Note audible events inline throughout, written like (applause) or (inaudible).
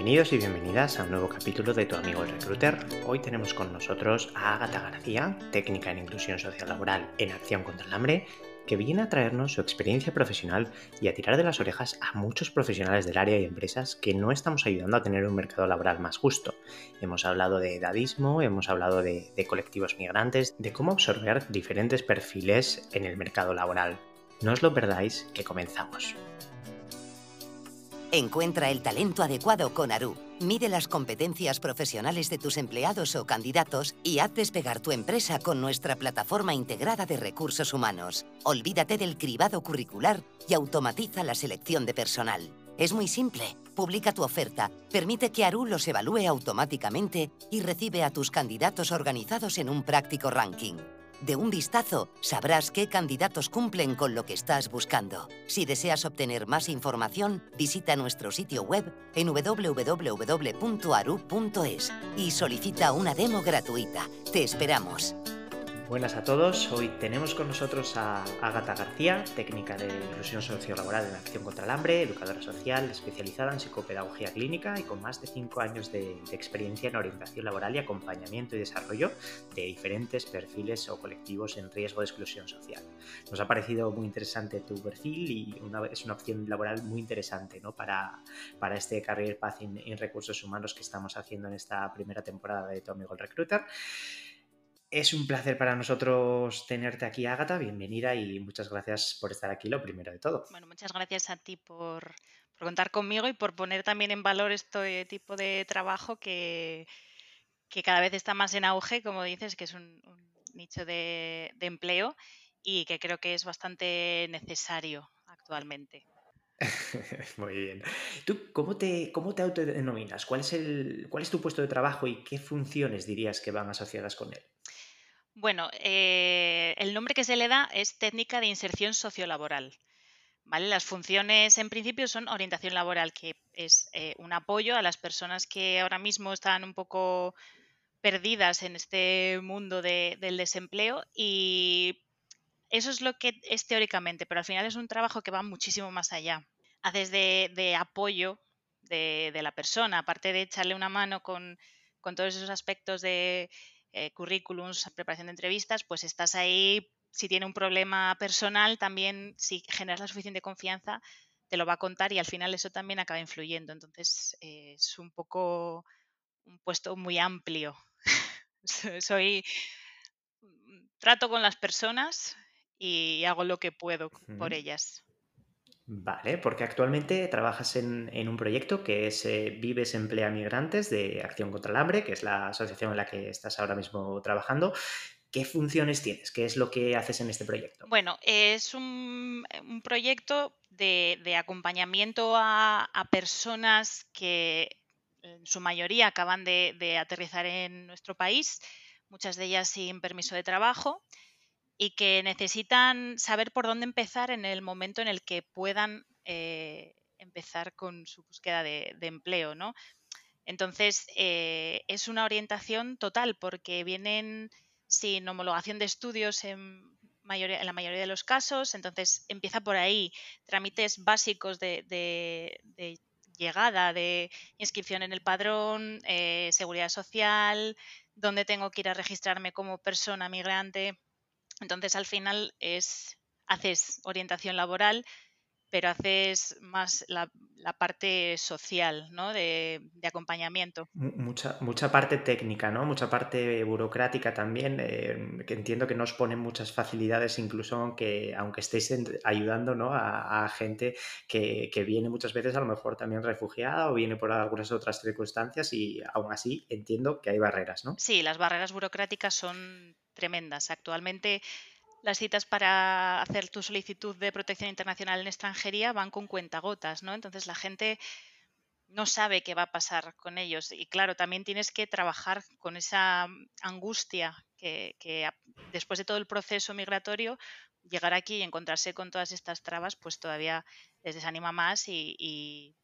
Bienvenidos y bienvenidas a un nuevo capítulo de Tu amigo el recruiter. Hoy tenemos con nosotros a Ágata García, técnica en inclusión social laboral en acción contra el hambre, que viene a traernos su experiencia profesional y a tirar de las orejas a muchos profesionales del área y empresas que no estamos ayudando a tener un mercado laboral más justo. Hemos hablado de edadismo, hemos hablado de, de colectivos migrantes, de cómo absorber diferentes perfiles en el mercado laboral. No os lo perdáis, que comenzamos. Encuentra el talento adecuado con Aru. Mide las competencias profesionales de tus empleados o candidatos y haz despegar tu empresa con nuestra plataforma integrada de recursos humanos. Olvídate del cribado curricular y automatiza la selección de personal. Es muy simple. Publica tu oferta, permite que Aru los evalúe automáticamente y recibe a tus candidatos organizados en un práctico ranking. De un vistazo, sabrás qué candidatos cumplen con lo que estás buscando. Si deseas obtener más información, visita nuestro sitio web en www.aru.es y solicita una demo gratuita. Te esperamos. Buenas a todos, hoy tenemos con nosotros a Agata García, técnica de inclusión sociolaboral en acción contra el hambre, educadora social, especializada en psicopedagogía clínica y con más de 5 años de, experiencia en orientación laboral y acompañamiento y desarrollo de diferentes perfiles o colectivos en riesgo de exclusión social. Nos ha parecido muy interesante tu perfil y una, es una opción laboral muy interesante ¿no? para, para este Career Path en recursos humanos que estamos haciendo en esta primera temporada de Tu amigo el recruiter. Es un placer para nosotros tenerte aquí, Ágata. Bienvenida y muchas gracias por estar aquí, lo primero de todo. Bueno, muchas gracias a ti por, por contar conmigo y por poner también en valor este tipo de trabajo que, que, cada vez está más en auge, como dices, que es un, un nicho de, de empleo y que creo que es bastante necesario actualmente. (laughs) Muy bien. ¿Tú cómo te, cómo te autodenominas? ¿Cuál es, el, ¿Cuál es tu puesto de trabajo y qué funciones dirías que van asociadas con él? Bueno, eh, el nombre que se le da es técnica de inserción sociolaboral. ¿Vale? Las funciones en principio son orientación laboral, que es eh, un apoyo a las personas que ahora mismo están un poco perdidas en este mundo de, del desempleo y eso es lo que es teóricamente, pero al final es un trabajo que va muchísimo más allá. Haces de, de apoyo de, de, la persona, aparte de echarle una mano con todos esos aspectos de eh, currículums, preparación de entrevistas, pues estás ahí, si tiene un problema personal, también si generas la suficiente confianza, te lo va a contar y al final eso también acaba influyendo. Entonces eh, es un poco un puesto muy amplio. (laughs) Soy, trato con las personas y hago lo que puedo por ellas. Vale, porque actualmente trabajas en, un proyecto que es eh, Vives Emplea Migrantes de Acción contra el Hambre, que es la asociación en la que estás ahora mismo trabajando. ¿Qué funciones tienes? ¿Qué es lo que haces en este proyecto? Bueno, es un, proyecto de, acompañamiento a, personas que en su mayoría acaban de aterrizar en nuestro país, muchas de ellas sin permiso de trabajo y que necesitan saber por dónde empezar en el momento en el que puedan eh, empezar con su búsqueda de, empleo, ¿no? Entonces, eh, es una orientación total porque vienen sin homologación de estudios en, la mayoría de los casos, entonces empieza por ahí, trámites básicos de llegada, de inscripción en el padrón, eh, seguridad social, dónde tengo que ir a registrarme como persona migrante entonces, al final es haces orientación laboral, pero haces más la, la parte social, ¿no? De, de, acompañamiento. Mucha, mucha parte técnica, ¿no? Mucha parte burocrática también, eh, que entiendo que nos ponen muchas facilidades, incluso aunque, aunque estéis ayudando ¿no? a, a gente que, que, viene muchas veces a lo mejor también refugiada o viene por algunas otras circunstancias y aún así entiendo que hay barreras, ¿no? Sí, las barreras burocráticas son tremendas. Actualmente las citas para hacer tu solicitud de protección internacional en extranjería van con cuentagotas, ¿no? Entonces la gente no sabe qué va a pasar con ellos. Y claro, también tienes que trabajar con esa angustia que, después de todo el proceso migratorio, llegar aquí y encontrarse con todas estas trabas, pues todavía les desanima más y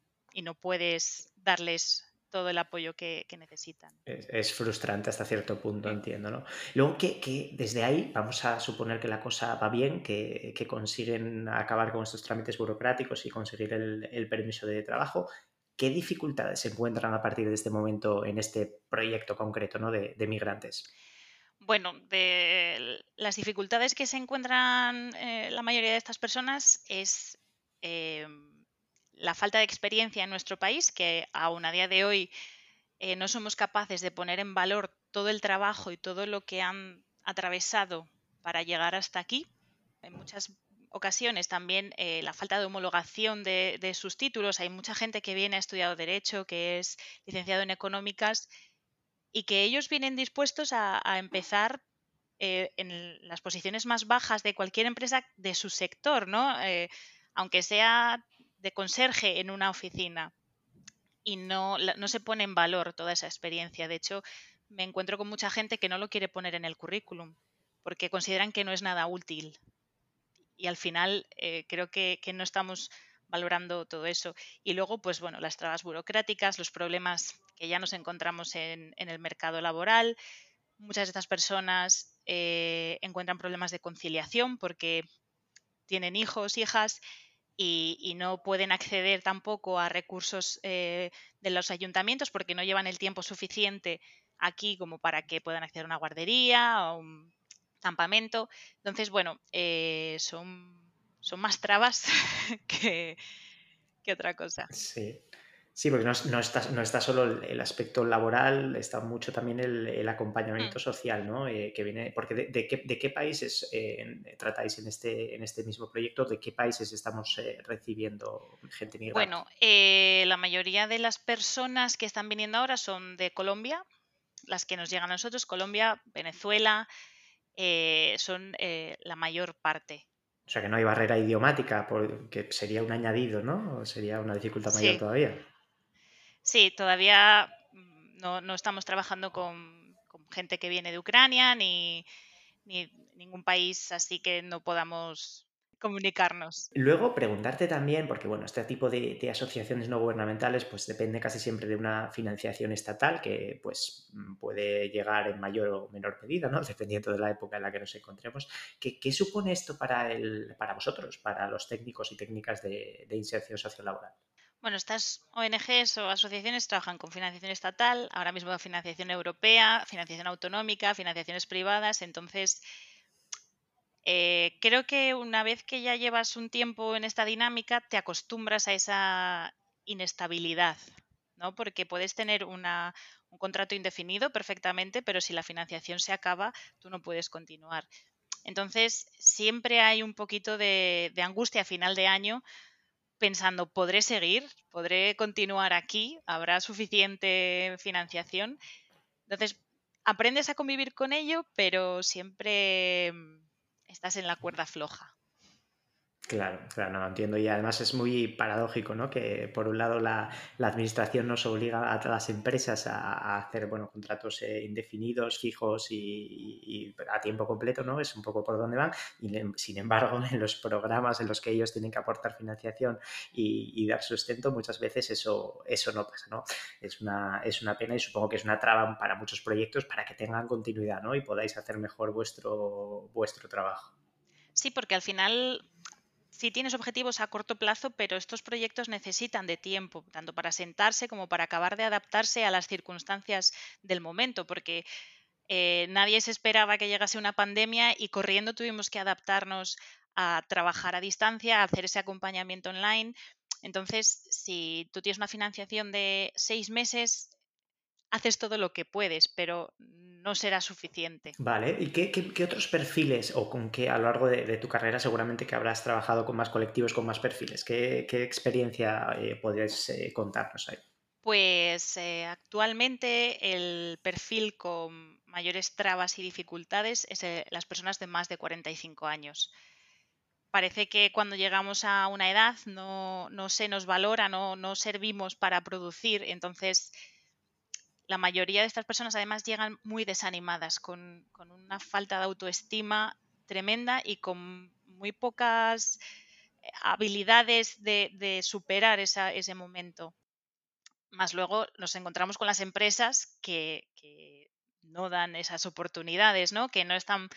no puedes darles todo el apoyo que, que necesitan. Es, es, frustrante hasta cierto punto, entiendo, ¿no? Luego que, que, desde ahí vamos a suponer que la cosa va bien, que, que consiguen acabar con estos trámites burocráticos y conseguir el, el, permiso de trabajo. ¿qué dificultades se encuentran a partir de este momento en este proyecto concreto ¿no? de, migrantes? Bueno, de las dificultades que se encuentran eh, la mayoría de estas personas es em, la falta de experiencia en nuestro país, que aún a día de hoy eh, no somos capaces de poner en valor todo el trabajo y todo lo que han atravesado para llegar hasta aquí. En muchas ocasiones también eh, la falta de homologación de, sus títulos. Hay mucha gente que viene, ha estudiado Derecho, que es licenciado en Económicas y que ellos vienen dispuestos a, empezar eh, en las posiciones más bajas de cualquier empresa de su sector, ¿no? Aunque sea de conserje en una oficina. Y no, no se pone en valor toda esa experiencia. De hecho, me encuentro con mucha gente que no lo quiere poner en el currículum porque consideran que no es nada útil y al final eh, creo que, no estamos valorando todo eso. Y luego, pues bueno, las trabas burocráticas, los problemas que ya nos encontramos en, el mercado laboral. Muchas de estas personas eh, encuentran problemas de conciliación porque tienen hijos, hijas y, no pueden acceder tampoco a recursos eh, de los ayuntamientos porque no llevan el tiempo suficiente aquí como para que puedan acceder a una guardería o un campamento. Entonces, bueno, eh, son, son más trabas (laughs) que, otra cosa. Sí. Sí, porque no, no, está, no está solo el, aspecto laboral, está mucho también el, acompañamiento mm. social, ¿no? Eh, que viene, porque de, qué, de, qué, países eh, tratáis en este, en este mismo proyecto? ¿De qué países estamos recibiendo gente migrante? Bueno, la mayoría de las personas que están viniendo ahora son de Colombia, las que nos llegan a nosotros, Colombia, Venezuela, eh, son eh, la mayor parte. O sea que no hay barrera idiomática, porque sería un añadido, ¿no? ¿O sería una dificultad mayor todavía. Sí, todavía mm, no, estamos trabajando con, gente que viene de Ucrania ni, ni ningún país así que no podamos comunicarnos. Luego, preguntarte también, porque bueno, este tipo de, asociaciones no gubernamentales pues depende casi siempre de una financiación estatal que pues mm, puede llegar en mayor o menor medida, ¿no? (laughs) Dependiendo de la época en la que nos encontremos. ¿Qué, supone esto para, el, para vosotros, para los técnicos y técnicas de inserción sociolaboral? Bueno, estas ONGs o asociaciones trabajan con financiación estatal, ahora mismo financiación europea, financiación autonómica, financiaciones privadas, entonces eh, creo que una vez que ya llevas un tiempo en esta dinámica, te acostumbras a esa inestabilidad, ¿no? Porque puedes tener un contrato indefinido perfectamente, pero si la financiación se acaba, tú no puedes continuar. Entonces, siempre hay un poquito de, angustia a final de año pensando, ¿podré seguir? ¿Podré continuar aquí? ¿Habrá suficiente financiación? Entonces, aprendes a convivir con ello, pero siempre estás en la cuerda floja. Claro, claro, no lo entiendo. Y además es muy paradójico, ¿no? Que por un lado la, administración nos obliga a las empresas a, hacer, bueno, contratos eh, indefinidos, fijos y, a tiempo completo, ¿no? Es un poco por donde van. Y sin embargo, (laughs) en los programas en los que ellos tienen que aportar financiación y, dar sustento, muchas veces eso, eso no pasa, ¿no? Es una, es una pena y supongo que es una traba para muchos proyectos para que tengan continuidad, ¿no? Y podáis hacer mejor vuestro, vuestro trabajo. Sí, porque al final sí tienes objetivos a corto plazo, pero estos proyectos necesitan de tiempo, tanto para sentarse como para acabar de adaptarse a las circunstancias del momento, porque eh, nadie se esperaba que llegase una pandemia y corriendo tuvimos que adaptarnos a trabajar a distancia, a hacer ese acompañamiento online. Entonces, si tú tienes una financiación de seis meses, haces todo lo que puedes, pero no será suficiente. Vale, ¿y qué, otros perfiles o con qué a lo largo de, tu carrera seguramente que habrás trabajado con más colectivos, con más perfiles? ¿Qué, experiencia eh, podrías eh, contarnos ahí? Pues eh, actualmente el perfil con mayores trabas y dificultades es las personas de más de 45 años. Parece que cuando llegamos a una edad no, se nos valora, no, no servimos para producir, entonces la mayoría de estas personas además llegan muy desanimadas, con, una falta de autoestima tremenda y con muy pocas eh, habilidades de, superar ese momento. Más luego nos encontramos con las empresas que, no dan esas oportunidades, ¿no? que no están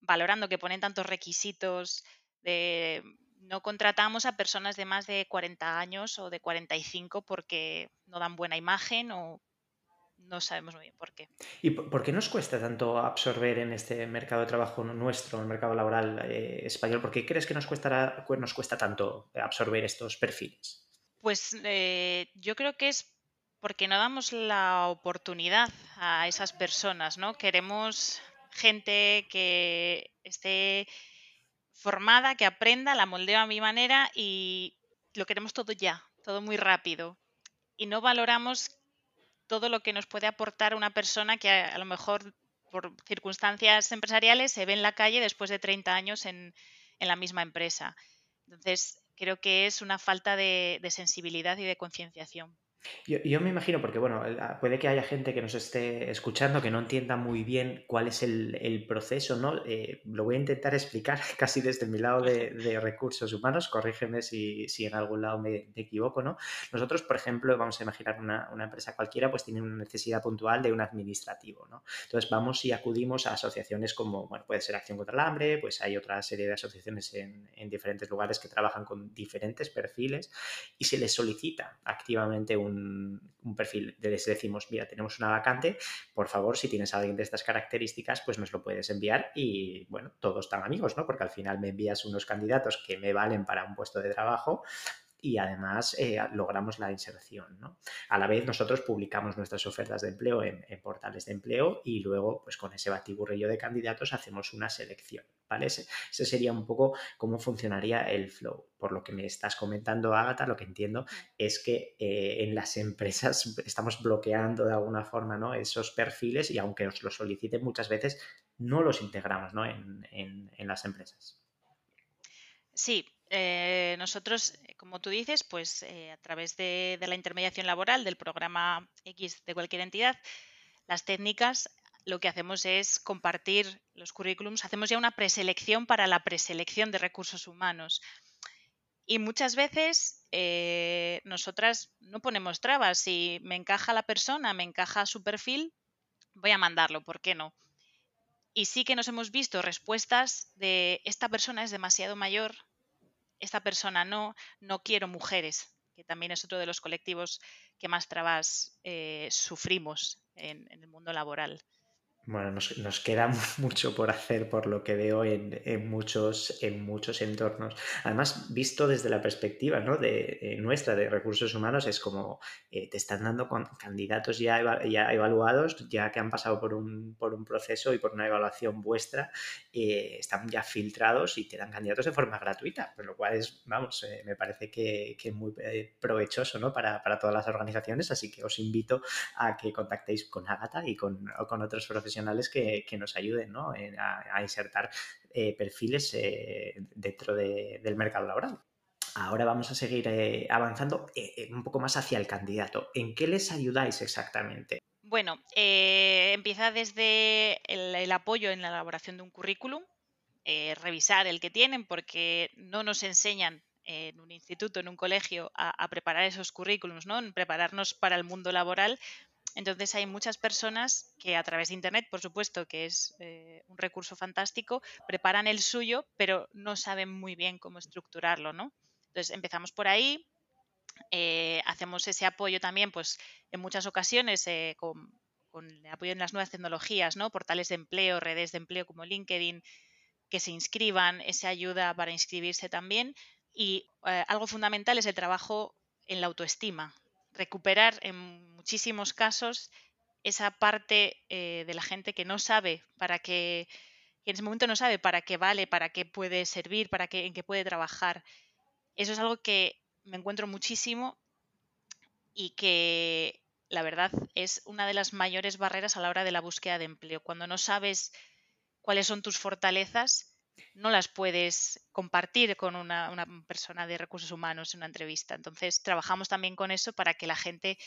valorando, que ponen tantos requisitos de no contratamos a personas de más de 40 años o de 45 porque no dan buena imagen o no sabemos muy bien por qué. ¿Y por qué nos cuesta tanto absorber en este mercado de trabajo nuestro, en el mercado laboral eh, español? ¿Por qué crees que nos, cuesta, nos cuesta tanto absorber estos perfiles? Pues eh, yo creo que es porque no damos la oportunidad a esas personas, ¿no? Queremos gente que esté formada, que aprenda, la moldeo a mi manera y lo queremos todo ya, todo muy rápido. Y no valoramos todo lo que nos puede aportar una persona que a, lo mejor por circunstancias empresariales se ve en la calle después de 30 años en, en la misma empresa. Entonces, creo que es una falta de sensibilidad y de concienciación. Yo, me imagino, porque bueno, puede que haya gente que nos esté escuchando que no entienda muy bien cuál es el, proceso, ¿no? Eh, lo voy a intentar explicar (laughs) casi desde mi lado de, (laughs) recursos humanos, corrígeme si, en algún lado me, equivoco, ¿no? Nosotros, por ejemplo, vamos a imaginar una, empresa cualquiera, pues tiene una necesidad puntual de un administrativo, ¿no? Entonces vamos y acudimos a asociaciones como, bueno, puede ser Acción contra el Hambre, pues hay otra serie de asociaciones en, en diferentes lugares que trabajan con diferentes perfiles y se les solicita activamente un un, perfil, les decimos, mira, tenemos una vacante, por favor, si tienes a alguien de estas características, pues nos lo puedes enviar y, bueno, todos están amigos, ¿no? Porque al final me envías unos candidatos que me valen para un puesto de trabajo y además eh, logramos la inserción. ¿no? A la vez nosotros publicamos nuestras ofertas de empleo en, portales de empleo y luego pues con ese batiburrillo de candidatos hacemos una selección. ¿vale? Ese, sería un poco cómo funcionaría el flow. Por lo que me estás comentando, Ágata, lo que entiendo es que eh, en las empresas (laughs) estamos bloqueando de alguna forma ¿no? esos perfiles y aunque nos lo soliciten muchas veces, no los integramos ¿no? en, en las empresas. Sí, eh, nosotros, eh, como tú dices, pues eh, a través de, la intermediación laboral del programa X de cualquier entidad, las técnicas, lo que hacemos es compartir los currículums, hacemos ya una preselección para la preselección de recursos humanos. Y muchas veces nosotras no ponemos trabas. Si me encaja la persona, me encaja su perfil, voy a mandarlo, ¿por qué no? Y sí que nos hemos visto respuestas de esta persona es demasiado mayor, esta persona no, no quiero mujeres, que también es otro de los colectivos que más trabas eh, sufrimos en, el mundo laboral. Bueno, nos, queda (laughs) mucho por hacer por lo que veo en, muchos, en muchos entornos. Además, visto desde la perspectiva ¿no? de, eh, nuestra de recursos humanos, es como eh, te están dando con candidatos ya, ya evaluados, ya que han pasado por un, por un proceso y por una evaluación vuestra, eh, están ya filtrados y te dan candidatos de forma gratuita, por lo cual es, vamos, me parece que, es muy provechoso ¿no? para, para, todas las organizaciones, así que os invito a que contactéis con Agata y con, con otros profesionales que, nos ayuden a, insertar eh, perfiles eh, dentro del mercado laboral. Ahora vamos a seguir eh, avanzando un poco más hacia el candidato. ¿En qué les ayudáis exactamente? Bueno, empieza desde el, apoyo en la elaboración de un currículum, revisar el que tienen, porque no nos enseñan en un instituto, en un colegio, a, a preparar esos currículums, ¿no? En prepararnos para el mundo laboral, entonces hay muchas personas que a través de Internet, por supuesto, que es eh, un recurso fantástico, preparan el suyo, pero no saben muy bien cómo estructurarlo, ¿no? Entonces empezamos por ahí, eh, hacemos ese apoyo también, pues en muchas ocasiones eh, con, el apoyo en las nuevas tecnologías, ¿no? Portales de empleo, redes de empleo como LinkedIn, que se inscriban, esa ayuda para inscribirse también. Y algo fundamental es el trabajo en la autoestima, recuperar en muchísimos casos esa parte eh, de la gente que no sabe para qué, que en ese momento no sabe para qué vale, para qué puede servir, para qué, en qué puede trabajar. Eso es algo que me encuentro muchísimo y que la verdad es una de las mayores barreras a la hora de la búsqueda de empleo. Cuando no sabes cuáles son tus fortalezas, no las puedes compartir con una, persona de recursos humanos en una entrevista. Entonces, trabajamos también con eso para que la gente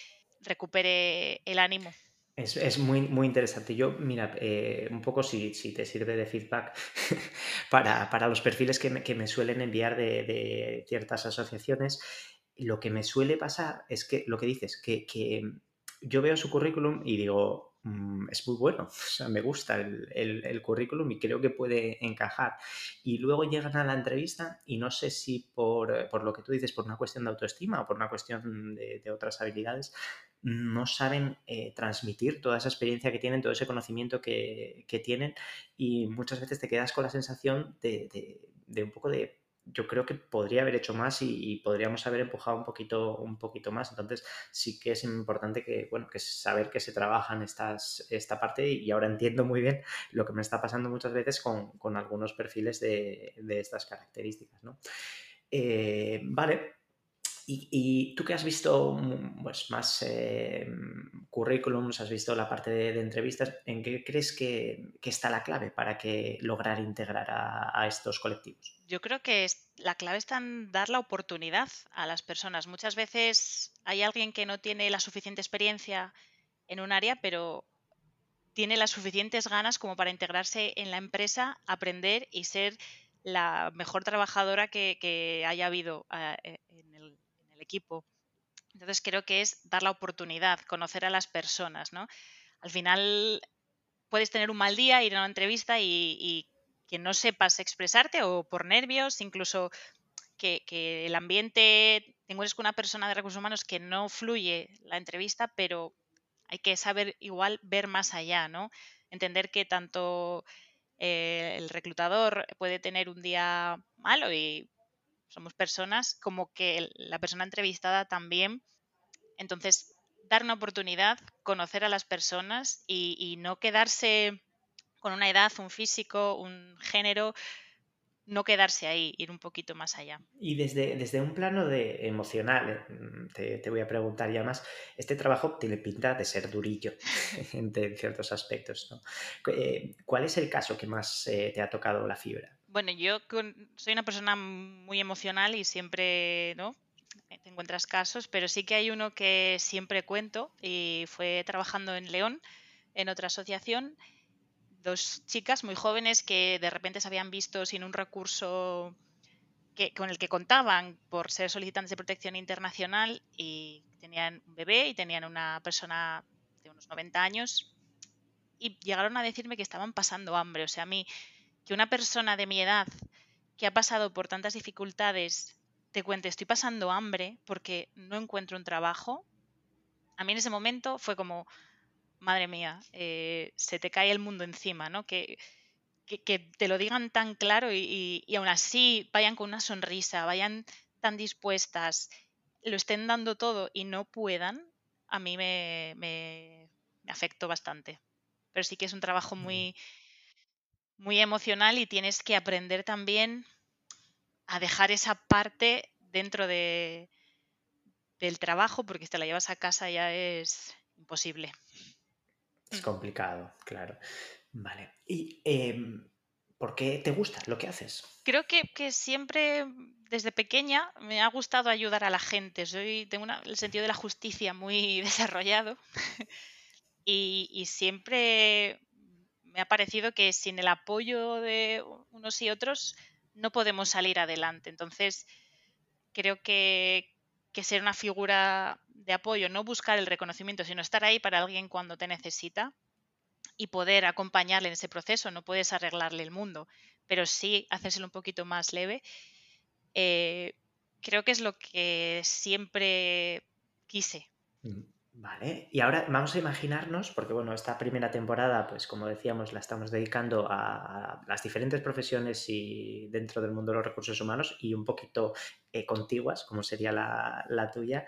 recupere el ánimo. Es, muy, muy interesante. Yo, mira, eh, un poco si, te sirve de feedback (laughs) para, los perfiles que me, suelen enviar de, ciertas asociaciones, lo que me suele pasar es que lo que dices, que, que yo veo su currículum y digo, es muy bueno, (laughs) me gusta el, currículum y creo que puede encajar. Y luego llegan a la entrevista y no sé si por, por lo que tú dices, por una cuestión de autoestima o por una cuestión de, otras habilidades, no saben eh, transmitir toda esa experiencia que tienen, todo ese conocimiento que, tienen y muchas veces te quedas con la sensación de, de un poco de yo creo que podría haber hecho más y, podríamos haber empujado un poquito, un poquito más. Entonces, sí que es importante que, bueno, que saber que se trabajan estas, esta parte y ahora entiendo muy bien lo que me está pasando muchas veces con, algunos perfiles de, estas características, ¿no? Eh, vale, y, tú que has visto mm, pues, más eh, currículums, has visto la parte de, entrevistas, ¿en qué crees que, está la clave para que lograr integrar a, estos colectivos? Yo creo que la clave está en dar la oportunidad a las personas. Muchas veces hay alguien que no tiene la suficiente experiencia en un área, pero tiene las suficientes ganas como para integrarse en la empresa, aprender y ser la mejor trabajadora que, haya habido eh, equipo. Entonces creo que es dar la oportunidad, conocer a las personas, ¿no? Al final puedes tener un mal día, ir a una entrevista y, que no sepas expresarte o por nervios, incluso que, el ambiente, tengo con una persona de recursos humanos que no fluye la entrevista, pero hay que saber igual ver más allá, ¿no? Entender que tanto eh, el reclutador puede tener un día malo y somos personas, como que la persona entrevistada también. Entonces, dar una oportunidad, conocer a las personas y, no quedarse con una edad, un físico, un género, no quedarse ahí, ir un poquito más allá. Y desde, desde un plano de emocional, eh, te, voy a preguntar ya más, este trabajo tiene pinta de ser durillo (laughs) en, ciertos aspectos. Eh, ¿Cuál es el caso que más eh, te ha tocado la fibra? Bueno, yo soy una persona muy emocional y siempre, ¿no? Te encuentras casos, pero sí que hay uno que siempre cuento y fue trabajando en León, en otra asociación, dos chicas muy jóvenes que de repente se habían visto sin un recurso que, con el que contaban por ser solicitantes de protección internacional y tenían un bebé y tenían una persona de unos 90 años y llegaron a decirme que estaban pasando hambre. O sea, a mí que una persona de mi edad que ha pasado por tantas dificultades te cuente estoy pasando hambre porque no encuentro un trabajo, a mí en ese momento fue como, madre mía, eh, se te cae el mundo encima, ¿no? Que, que, te lo digan tan claro y, y, aún así vayan con una sonrisa, vayan tan dispuestas, lo estén dando todo y no puedan, a mí me, me, me afectó bastante. Pero sí que es un trabajo muy, muy emocional y tienes que aprender también a dejar esa parte dentro de, del trabajo porque si te la llevas a casa ya es imposible. Es complicado, claro. Vale. ¿Y em, por qué te gusta lo que haces? Creo que, siempre, desde pequeña, me ha gustado ayudar a la gente. Soy, tengo el sentido de la justicia muy (laughs) desarrollado. (laughs) y, y siempre me ha parecido que sin el apoyo de unos y otros no podemos salir adelante. Entonces, creo que, ser una figura de apoyo, no buscar el reconocimiento, sino estar ahí para alguien cuando te necesita y poder acompañarle en ese proceso. No puedes arreglarle el mundo, pero sí hacérselo un poquito más leve. Eh, creo que es lo que siempre quise. Vale, y ahora vamos a imaginarnos, porque bueno, esta primera temporada, pues como decíamos, la estamos dedicando a, las diferentes profesiones y dentro del mundo de los recursos humanos y un poquito eh, contiguas, como sería la, tuya.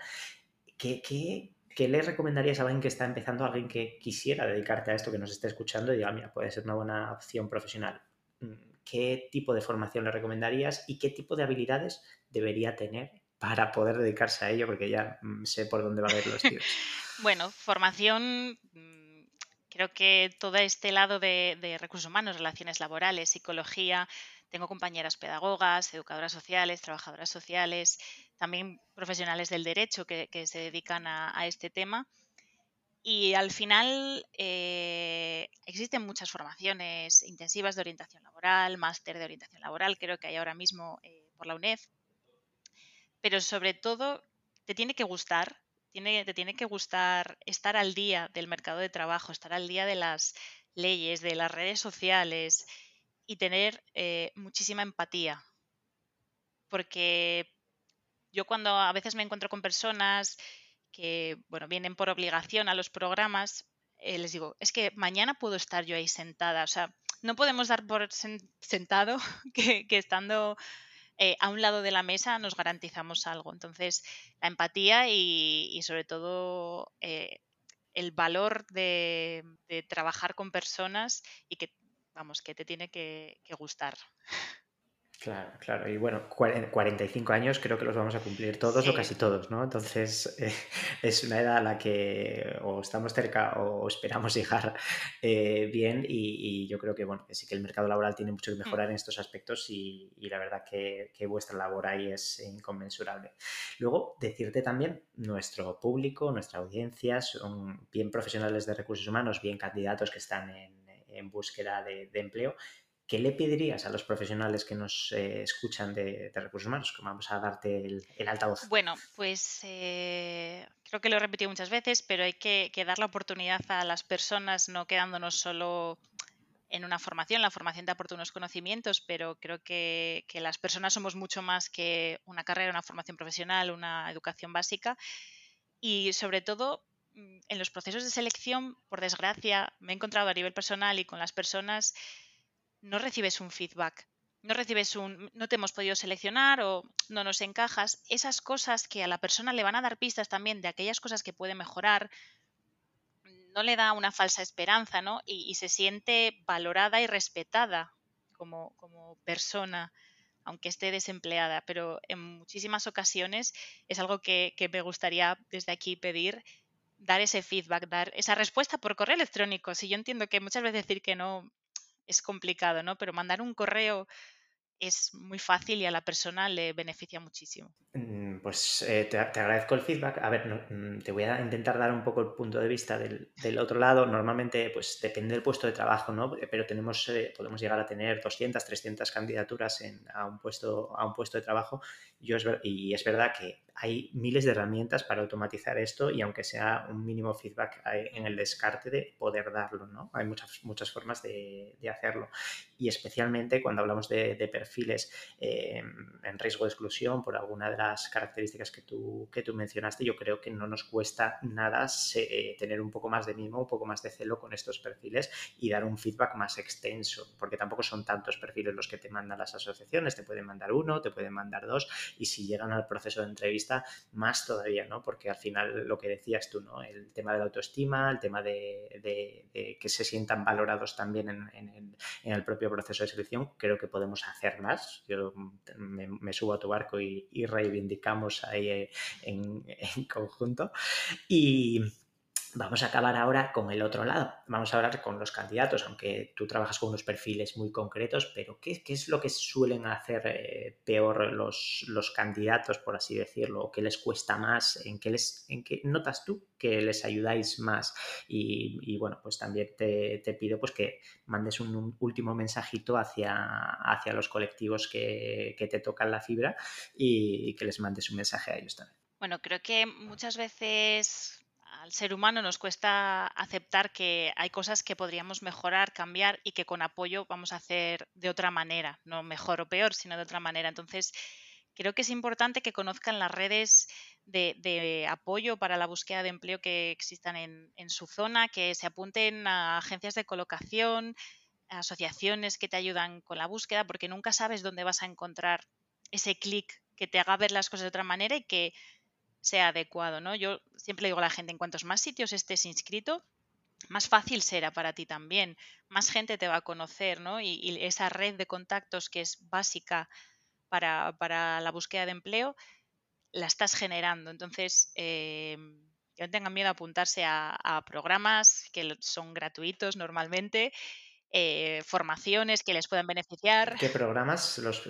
¿Qué, qué, le recomendarías a alguien que está empezando, a alguien que quisiera dedicarte a esto, que nos esté escuchando y diga, mira, puede ser una buena opción profesional? Mm, ¿Qué tipo de formación le recomendarías y qué tipo de habilidades debería tener para poder dedicarse a ello, porque ya mm, sé por dónde va a ver los (laughs) tiros. bueno, formación, mm, creo que todo este lado de, recursos humanos, relaciones laborales, psicología, tengo compañeras pedagogas, educadoras sociales, trabajadoras sociales, también profesionales del derecho que, se dedican a, este tema. Y al final eh, existen muchas formaciones intensivas de orientación laboral, máster de orientación laboral, creo que hay ahora mismo eh, por la UNED, pero sobre todo te tiene que gustar, tiene, te tiene que gustar estar al día del mercado de trabajo, estar al día de las leyes, de las redes sociales y tener eh, muchísima empatía. Porque yo cuando a veces me encuentro con personas que bueno, vienen por obligación a los programas, eh, les digo, es que mañana puedo estar yo ahí sentada. O sea, no podemos dar por sentado (laughs) que, estando eh, a un lado de la mesa nos garantizamos algo. Entonces, la empatía y, sobre todo eh, el valor de, trabajar con personas y que, vamos, que te tiene que gustar. Claro, claro. Y bueno, 45 años creo que los vamos a cumplir todos o casi todos, ¿no? Entonces (laughs) eh, es una edad a la que o estamos cerca o esperamos (laughs) llegar eh, bien y, yo creo que, bueno, sí que el mercado laboral tiene mucho que mm. mejorar en estos aspectos y, la verdad que, vuestra labor ahí es inconmensurable. Luego, decirte también, nuestro público, nuestra audiencia son bien profesionales de recursos humanos, bien candidatos que están en, búsqueda de empleo ¿qué le pedirías a los profesionales que nos eh, escuchan de, recursos humanos? Vamos a darte el, altavoz. Bueno, pues eh, creo que lo he repetido muchas veces, pero hay que, dar la oportunidad a las personas, no quedándonos solo en una formación. La formación te aporta unos conocimientos, pero creo que, que las personas somos mucho más que una carrera, una formación profesional, una educación básica. Y sobre todo, mm, en los procesos de selección, por desgracia, me he encontrado a nivel personal y con las personas no recibes un feedback, no recibes un no te hemos podido seleccionar o no nos encajas, esas cosas que a la persona le van a dar pistas también de aquellas cosas que puede mejorar, no le da una falsa esperanza, ¿no? Y, se siente valorada y respetada como, como persona, aunque esté desempleada. Pero en muchísimas ocasiones es algo que, que me gustaría desde aquí pedir dar ese feedback, dar esa respuesta por correo electrónico. Si yo entiendo que muchas veces decir que no es complicado, ¿no? Pero mandar un correo es muy fácil y a la persona le beneficia muchísimo. Mm, pues eh, te, agradezco el feedback. A ver, mm, te voy a intentar dar un poco el punto de vista del, otro lado. Normalmente, pues depende del puesto de trabajo, ¿no? Pero tenemos, eh, podemos llegar a tener 200, 300 candidaturas a, un puesto, a un puesto de trabajo. Yo y es verdad que hay miles de herramientas para automatizar esto y aunque sea un mínimo feedback en el descarte de poder darlo, ¿no? Hay muchas, muchas formas de, hacerlo. Y especialmente cuando hablamos de, perfiles eh, en riesgo de exclusión por alguna de las características que tú, que tú mencionaste, yo creo que no nos cuesta nada eh, tener un poco más de mimo, un poco más de celo con estos perfiles y dar un feedback más extenso, porque tampoco son tantos perfiles los que te mandan las asociaciones, te pueden mandar uno, te pueden mandar dos y si llegan al proceso de entrevista más todavía, ¿no? Porque al final lo que decías tú, ¿no? El tema de la autoestima, el tema de, que se sientan valorados también en, el propio proceso de selección, creo que podemos hacer más. Yo me, subo a tu barco y, reivindicamos ahí eh, en, en conjunto. Y, Vamos a acabar ahora con el otro lado. Vamos a hablar con los candidatos, aunque tú trabajas con unos perfiles muy concretos, pero ¿qué, es lo que suelen hacer eh, peor los, los, candidatos, por así decirlo? ¿O qué les cuesta más? ¿En qué, les, en qué notas tú que les ayudáis más? Y, bueno, pues también te, pido pues, que mandes un, último mensajito hacia, hacia los colectivos que, que te tocan la fibra y que les mandes un mensaje a ellos también. Bueno, creo que muchas veces al ser humano nos cuesta aceptar que hay cosas que podríamos mejorar, cambiar y que con apoyo vamos a hacer de otra manera, no mejor o peor, sino de otra manera. Entonces, creo que es importante que conozcan las redes de, apoyo para la búsqueda de empleo que existan en, en, su zona, que se apunten a agencias de colocación, asociaciones que te ayudan con la búsqueda, porque nunca sabes dónde vas a encontrar ese clic que te haga ver las cosas de otra manera y que sea adecuado, ¿no? Yo siempre digo a la gente, en cuantos más sitios estés inscrito, más fácil será para ti también, más gente te va a conocer, ¿no? Y, esa red de contactos que es básica para, la búsqueda de empleo, la estás generando. Entonces, eh, no tengan miedo a apuntarse a, programas que son gratuitos normalmente, eh, formaciones que les puedan beneficiar. ¿Qué programas, si, los,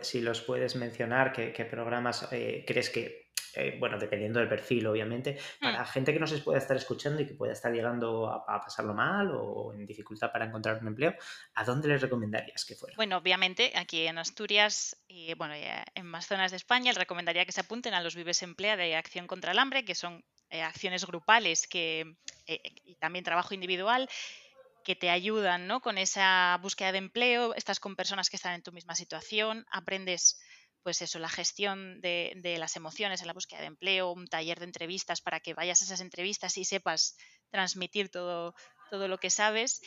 si los puedes mencionar, qué, programas eh, crees que eh, bueno, dependiendo del perfil, obviamente, para mm. gente que no se pueda estar escuchando y que pueda estar llegando a, pasarlo mal o en dificultad para encontrar un empleo, ¿a dónde les recomendarías que fuera? Bueno, obviamente aquí en Asturias y bueno, en más zonas de España, les recomendaría que se apunten a los Vives Emplea de Acción contra el Hambre, que son eh, acciones grupales que, eh, y también trabajo individual que te ayudan ¿no? con esa búsqueda de empleo, estás con personas que están en tu misma situación, aprendes pues eso, la gestión de, las emociones en la búsqueda de empleo, un taller de entrevistas para que vayas a esas entrevistas y sepas transmitir todo, todo lo que sabes.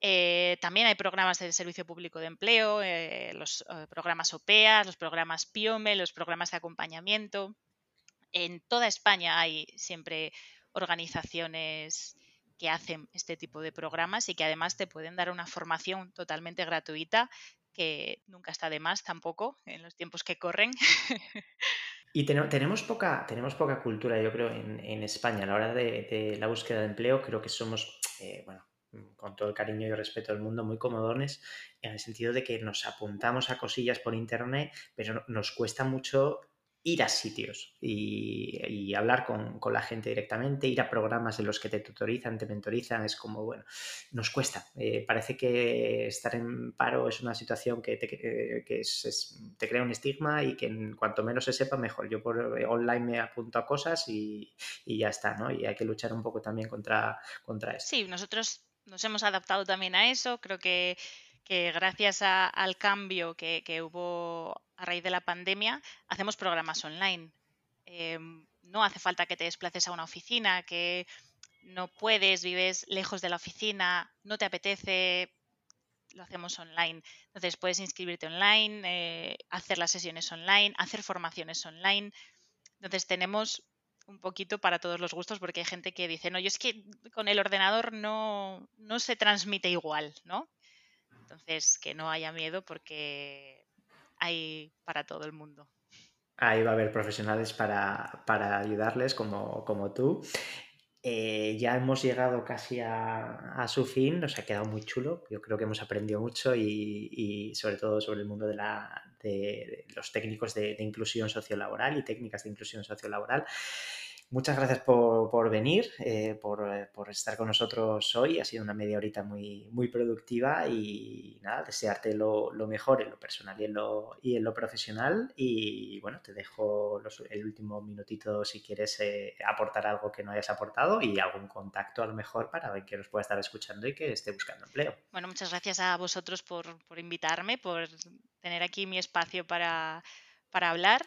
Eh, también hay programas del Servicio Público de Empleo, eh, los eh, programas OPEA, los programas PIOME, los programas de acompañamiento. En toda España hay siempre organizaciones que hacen este tipo de programas y que además te pueden dar una formación totalmente gratuita que nunca está de más tampoco en los tiempos que corren. (laughs) Y tenemos poca, tenemos poca cultura, yo creo, en, España a la hora de, la búsqueda de empleo. Creo que somos, eh, bueno, con todo el cariño y respeto del mundo, muy comodones en el sentido de que nos apuntamos a cosillas por internet, pero nos cuesta mucho ir a sitios y, hablar con, la gente directamente, ir a programas en los que te tutorizan, te mentorizan, es como, bueno, nos cuesta. Eh, parece que estar en paro es una situación que te, que te crea un estigma y que cuanto menos se sepa, mejor. Yo por online me apunto a cosas y, ya está, ¿no? Y hay que luchar un poco también contra, contra eso. Sí, nosotros nos hemos adaptado también a eso. Creo que que gracias al cambio que, hubo a raíz de la pandemia, hacemos programas online. Em, no hace falta que te desplaces a una oficina, que no puedes, vives lejos de la oficina, no te apetece, lo hacemos online. Entonces puedes inscribirte online, eh, hacer las sesiones online, hacer formaciones online. Entonces tenemos un poquito para todos los gustos porque hay gente que dice, no, yo es que con el ordenador no, no se transmite igual, ¿no? Entonces, que no haya miedo porque hay para todo el mundo. Ahí va a haber profesionales para, ayudarles como, como tú. Eh, ya hemos llegado casi a, su fin, nos ha quedado muy chulo. Yo creo que hemos aprendido mucho y, sobre todo sobre el mundo de, la, de, los técnicos de, de, inclusión sociolaboral y técnicas de inclusión sociolaboral. Muchas gracias por, venir, eh, por, estar con nosotros hoy. Ha sido una media horita muy, muy productiva y nada, desearte lo, mejor en lo personal y en lo, y en lo profesional. Y bueno, te dejo el último minutito si quieres eh, aportar algo que no hayas aportado y algún contacto a lo mejor para ver que nos pueda estar escuchando y que esté buscando empleo. Bueno, muchas gracias a vosotros por, invitarme, por tener aquí mi espacio para, para hablar.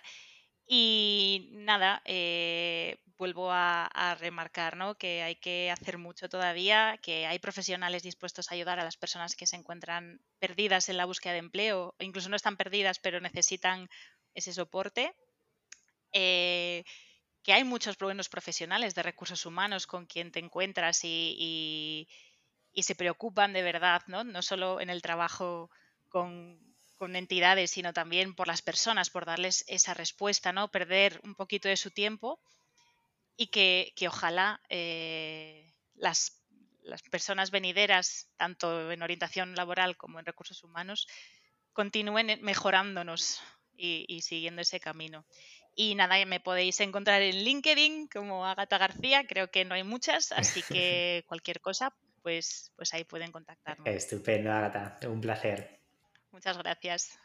Y nada, eh, vuelvo a, remarcar ¿no? que hay que hacer mucho todavía, que hay profesionales dispuestos a ayudar a las personas que se encuentran perdidas en la búsqueda de empleo, o incluso no están perdidas, pero necesitan ese soporte. Eh, que hay muchos buenos profesionales de recursos humanos con quien te encuentras y, y se preocupan de verdad, ¿no? no solo en el trabajo con, con entidades, sino también por las personas, por darles esa respuesta, ¿no? Perder un poquito de su tiempo y que, ojalá eh, las, personas venideras, tanto en orientación laboral como en recursos humanos, continúen mejorándonos y, siguiendo ese camino. Y nada, me podéis encontrar en LinkedIn como Agata García, creo que no hay muchas, así (laughs) que cualquier cosa, pues, pues ahí pueden contactarme. Estupendo, Agata, un placer. Muchas gracias.